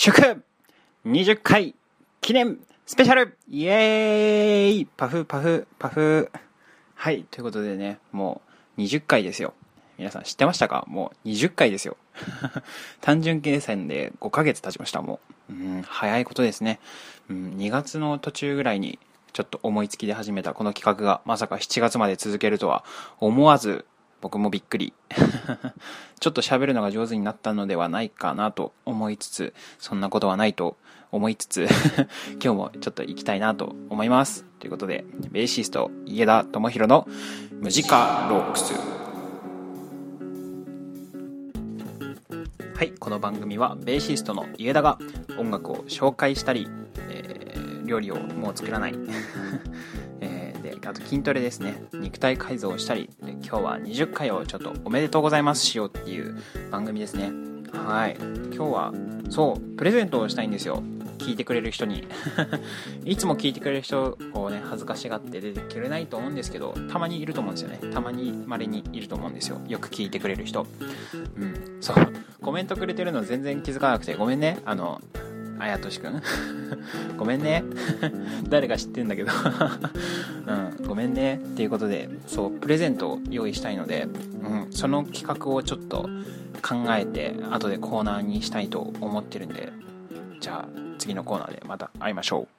祝20回記念スペシャルイエーイパフパフパフはい、ということでね、もう20回ですよ。皆さん知ってましたか？もう20回ですよ。単純計算で5ヶ月経ちました、もう。うん、早いことですね。うん、2月の途中ぐらいにちょっと思いつきで始めたこの企画がまさか7月まで続けるとは思わず僕もびっくり。ちょっと喋るのが上手になったのではないかなと思いつつ、そんなことはないと思いつつ、今日もちょっと行きたいなと思います。ということで、ベーシスト、家田智弘のムジカロックス。はい、この番組はベーシストの家田が音楽を紹介したり、えー料理をもう作らない。あと筋トレですね。肉体改造をしたり、今日は20回をちょっとおめでとうございますしようっていう番組ですね。はい。今日は、そう、プレゼントをしたいんですよ。聞いてくれる人に。いつも聞いてくれる人をね、恥ずかしがって出てくれないと思うんですけど、たまにいると思うんですよね。たまに稀にいると思うんですよ。よく聞いてくれる人。うん。そう。コメントくれてるの全然気づかなくて、ごめんね。あの、あやとしくん ごめんね 誰が知ってんだけど うんごめんねっていうことでそうプレゼントを用意したいので、うん、その企画をちょっと考えて後でコーナーにしたいと思ってるんでじゃあ次のコーナーでまた会いましょう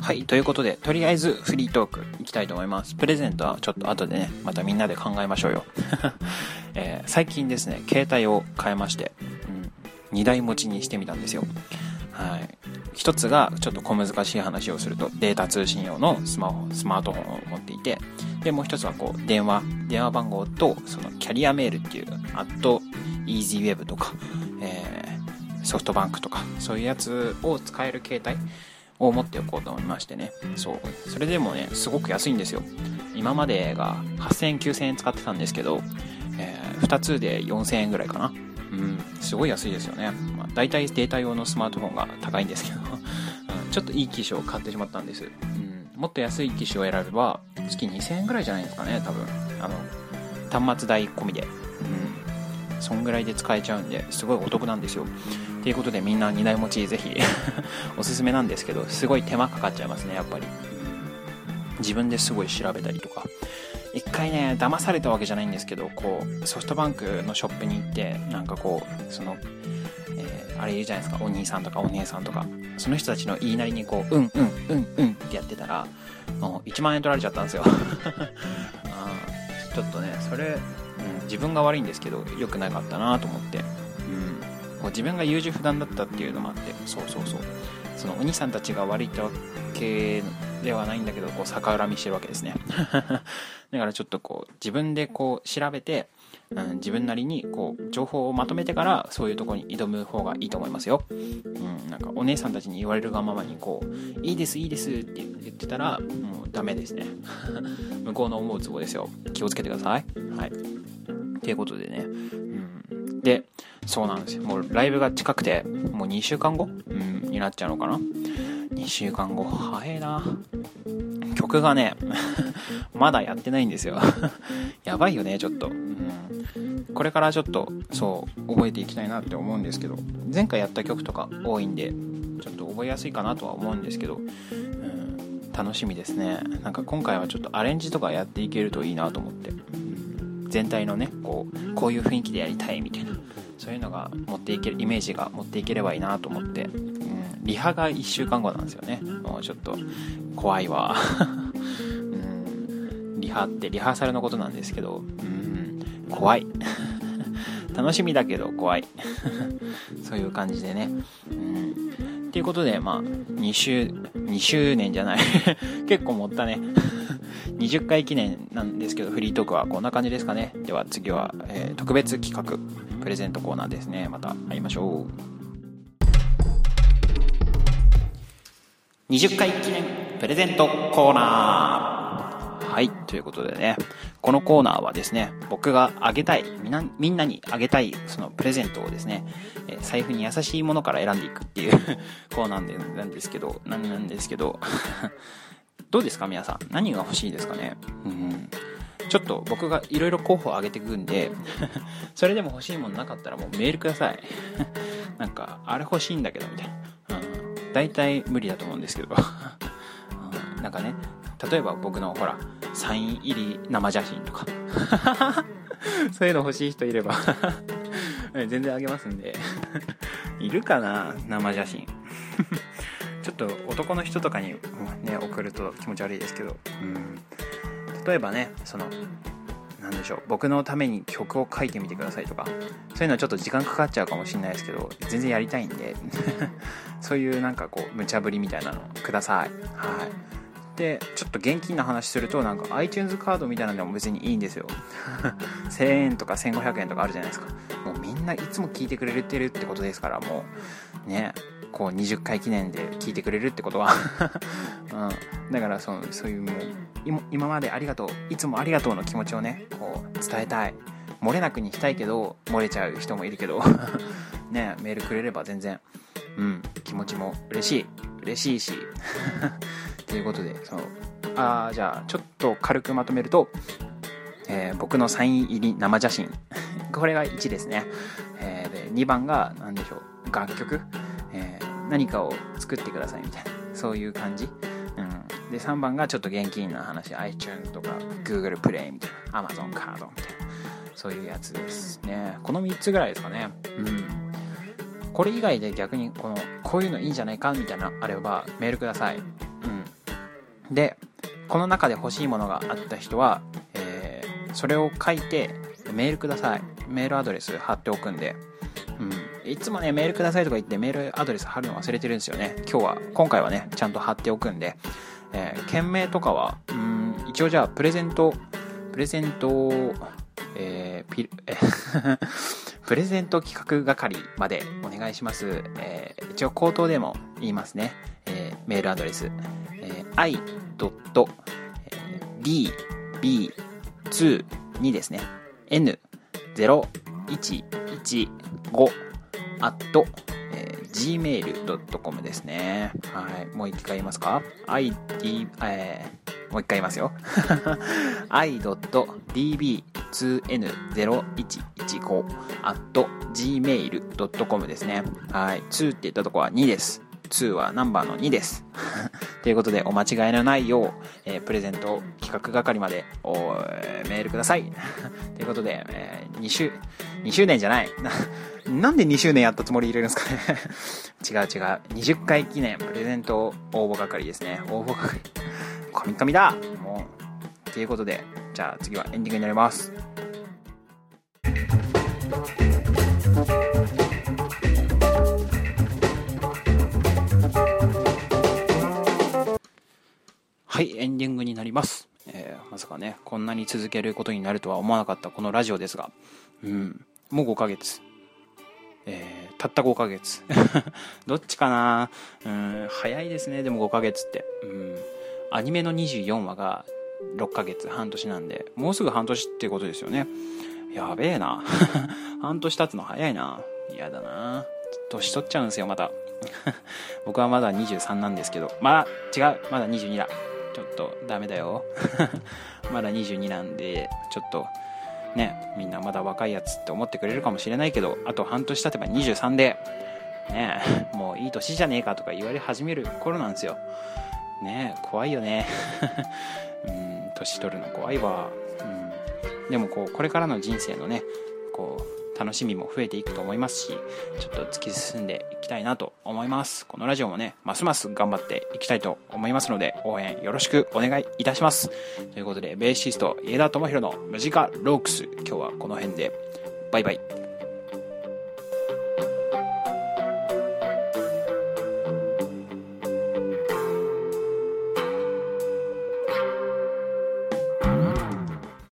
はい。ということで、とりあえずフリートークいきたいと思います。プレゼントはちょっと後でね、またみんなで考えましょうよ。えー最近ですね、携帯を変えまして、2台持ちにしてみたんですよ。はい。一つがちょっと小難しい話をするとデータ通信用のスマホ、スマートフォンを持っていて、で、もう一つはこう電話、電話番号とそのキャリアメールっていう、アット、イージーウェブとか、えーソフトバンクとか、そういうやつを使える携帯を持っておこうと思いましてね。そう。それでもね、すごく安いんですよ。今までが8000、9000円使ってたんですけど、え2つで4000円ぐらいかな。うん、すごい安いですよね。まあ、大体データ用のスマートフォンが高いんですけど、うんちょっといい機種を買ってしまったんです。うん、もっと安い機種を選べば、月2000円ぐらいじゃないですかね、多分。あの、端末代込みで。うん、そんぐらいで使えちゃうんで、すごいお得なんですよ。ということでみんな2台持ちぜひ おすすめなんですけど、すごい手間かかっちゃいますね、やっぱり。自分ですごい調べたりとか。一回ね、騙されたわけじゃないんですけど、こう、ソフトバンクのショップに行って、なんかこう、その、えーあれいるじゃないですか、お兄さんとかお姉さんとか、その人たちの言いなりにこう、うん、うん、うん、うんってやってたら、もう1万円取られちゃったんですよ。あちょっとね、それ、うん、自分が悪いんですけど、良くなかったなと思って、うん、こう自分が優柔不断だったっていうのもあって、そうそうそう。そのお兄さんたちが悪いってわけではないんだけど、こう逆恨みしてるわけですね。だからちょっとこう自分でこう調べて、うん、自分なりにこう情報をまとめてからそういうところに挑む方がいいと思いますよ。うん、なんかお姉さんたちに言われるがままにこう、いいですいいですって言ってたらもうダメですね。向こうの思うツボですよ。気をつけてください。はい。っていうことでね。うん、で、そうなんですよ。もうライブが近くて、もう2週間後、うん、になっちゃうのかな？2週間後、早いな。曲がね、まだやってないんですよ。やばいよね、ちょっと。うん、これからちょっと、そう、覚えていきたいなって思うんですけど、前回やった曲とか多いんで、ちょっと覚えやすいかなとは思うんですけど、うん、楽しみですね。なんか今回はちょっとアレンジとかやっていけるといいなと思って。全体のね、こう、こういう雰囲気でやりたいみたいな、そういうのが持っていける、イメージが持っていければいいなと思って、リハが1週間後なんですよね。もうちょっと、怖いわ。うん、リハってリハーサルのことなんですけど、うん、怖い。楽しみだけど怖い。そういう感じでね。うん。っていうことで、まあ、2週、2周年じゃない。結構持ったね。20回記念なんですけど、フリートークはこんな感じですかね。では次は、えー特別企画、プレゼントコーナーですね。また会いましょう。20回記念プレゼントコーナー。はい。ということでね、このコーナーはですね、僕があげたい、みんなみんなにあげたい、そのプレゼントをですね、え財布に優しいものから選んでいくっていう コーナーでなんですけど、なんなんですけど、どうですか皆さん？何が欲しいですかね？うん。ちょっと僕がいろいろ候補を挙げていくんで それでも欲しいものなかったらもうメールくださいなんかあれ欲しいんだけどみたいな、大体無理だと思うんですけど、うん、なんかね例えば僕のほらサイン入り生写真とか。そういうの欲しい人いれば。全然あげますんで。いるかな生写真。ちょっと男の人とかに、ね、送ると気持ち悪いですけど、うん、例えばねその何でしょう。僕のために曲を書いてみてくださいとか。そういうのはちょっと時間かかっちゃうかもしれないですけど全然やりたいんで。そういうなんかこう無茶ぶりみたいなのください。はい。でちょっと現金の話するとなんか iTunes カードみたいなのでも別にいいんですよ。1000円とか1500円とかあるじゃないですか。もうみんないつも聞いてくれてるってことですからもう。ね。こう20回記念で聞いてくれるってことは。うん、だからそのそういうもう今までありがとういつもありがとうの気持ちをねこう伝えたい。漏れなくにしたいけど漏れちゃう人もいるけど。ねメールくれれば全然。うん。気持ちも嬉しい。嬉しいし。ということでそのあじゃあちょっと軽くまとめると、えー、僕のサイン入り生写真。これが1ですね、えー、で2番が何でしょう？楽曲？何かを作ってくださいみたいなそういう感じ、うん、で3番がちょっと現金の話 iTunes とか Google プレイみたいな Amazon カードみたいなそういうやつですね。この3つぐらいですかね。うん。これ以外で逆にこのこういうのいいんじゃないかみたいなあればメールください。うん。でこの中で欲しいものがあった人は、えー、それを書いてメールください。メールアドレス貼っておくんで。いつもね、メールくださいとか言ってメールアドレス貼るの忘れてるんですよね。今日は、今回はね、ちゃんと貼っておくんで、えー、件名とかは、うん、一応じゃあ、プレゼント、プレゼント、えー、ピえ プレゼント企画係までお願いします。えー、一応口頭でも言いますね。えー、メールアドレス、えー、i.db2 にですね、n0115 at、えー、gmail.com ですね。はい。もう一回言いますか ?id、えー、もう一回言いますよ。i.db2n0115 at gmail.com ですね。はい。2って言ったとこは2です。2はナンバーの2です。ということで、お間違いのないよう、えー、プレゼント企画係までお、ー、メールください。ということで、えー、2周、2周年じゃない。なんで2周年やったつもり入れるんですかね違う違う。20回記念プレゼント応募係ですね。応募係。カミカミだもう。ということで、じゃあ次はエンディングになります。はい、エンディングになります。えー、まさかね、こんなに続けることになるとは思わなかったこのラジオですが、うん、もう5ヶ月。えー、たった5ヶ月。どっちかな？うん、早いですね、でも5ヶ月って。うん、アニメの24話が6ヶ月、半年なんで、もうすぐ半年ってことですよね。やべえな。半年経つの早いな。嫌だな。年取っちゃうんですよ、また。僕はまだ23なんですけど。まだ、違う。まだ22だ。ちょっとダメだよ。まだ22なんで、ちょっと、ね、みんなまだ若いやつって思ってくれるかもしれないけど、あと半年経てば23で、ね、もういい年じゃねえかとか言われ始める頃なんですよ。ね怖いよね。うん、年取るの怖いわ。うん。でもこう、これからの人生のね、こう、楽しみも増えていくと思いますし、ちょっと突き進んでいきたいなと思います。このラジオもね、ますます頑張っていきたいと思いますので、応援よろしくお願いいたします。ということで、ベーシスト、家田智弘のムジカロークス、今日はこの辺で、バイバイ。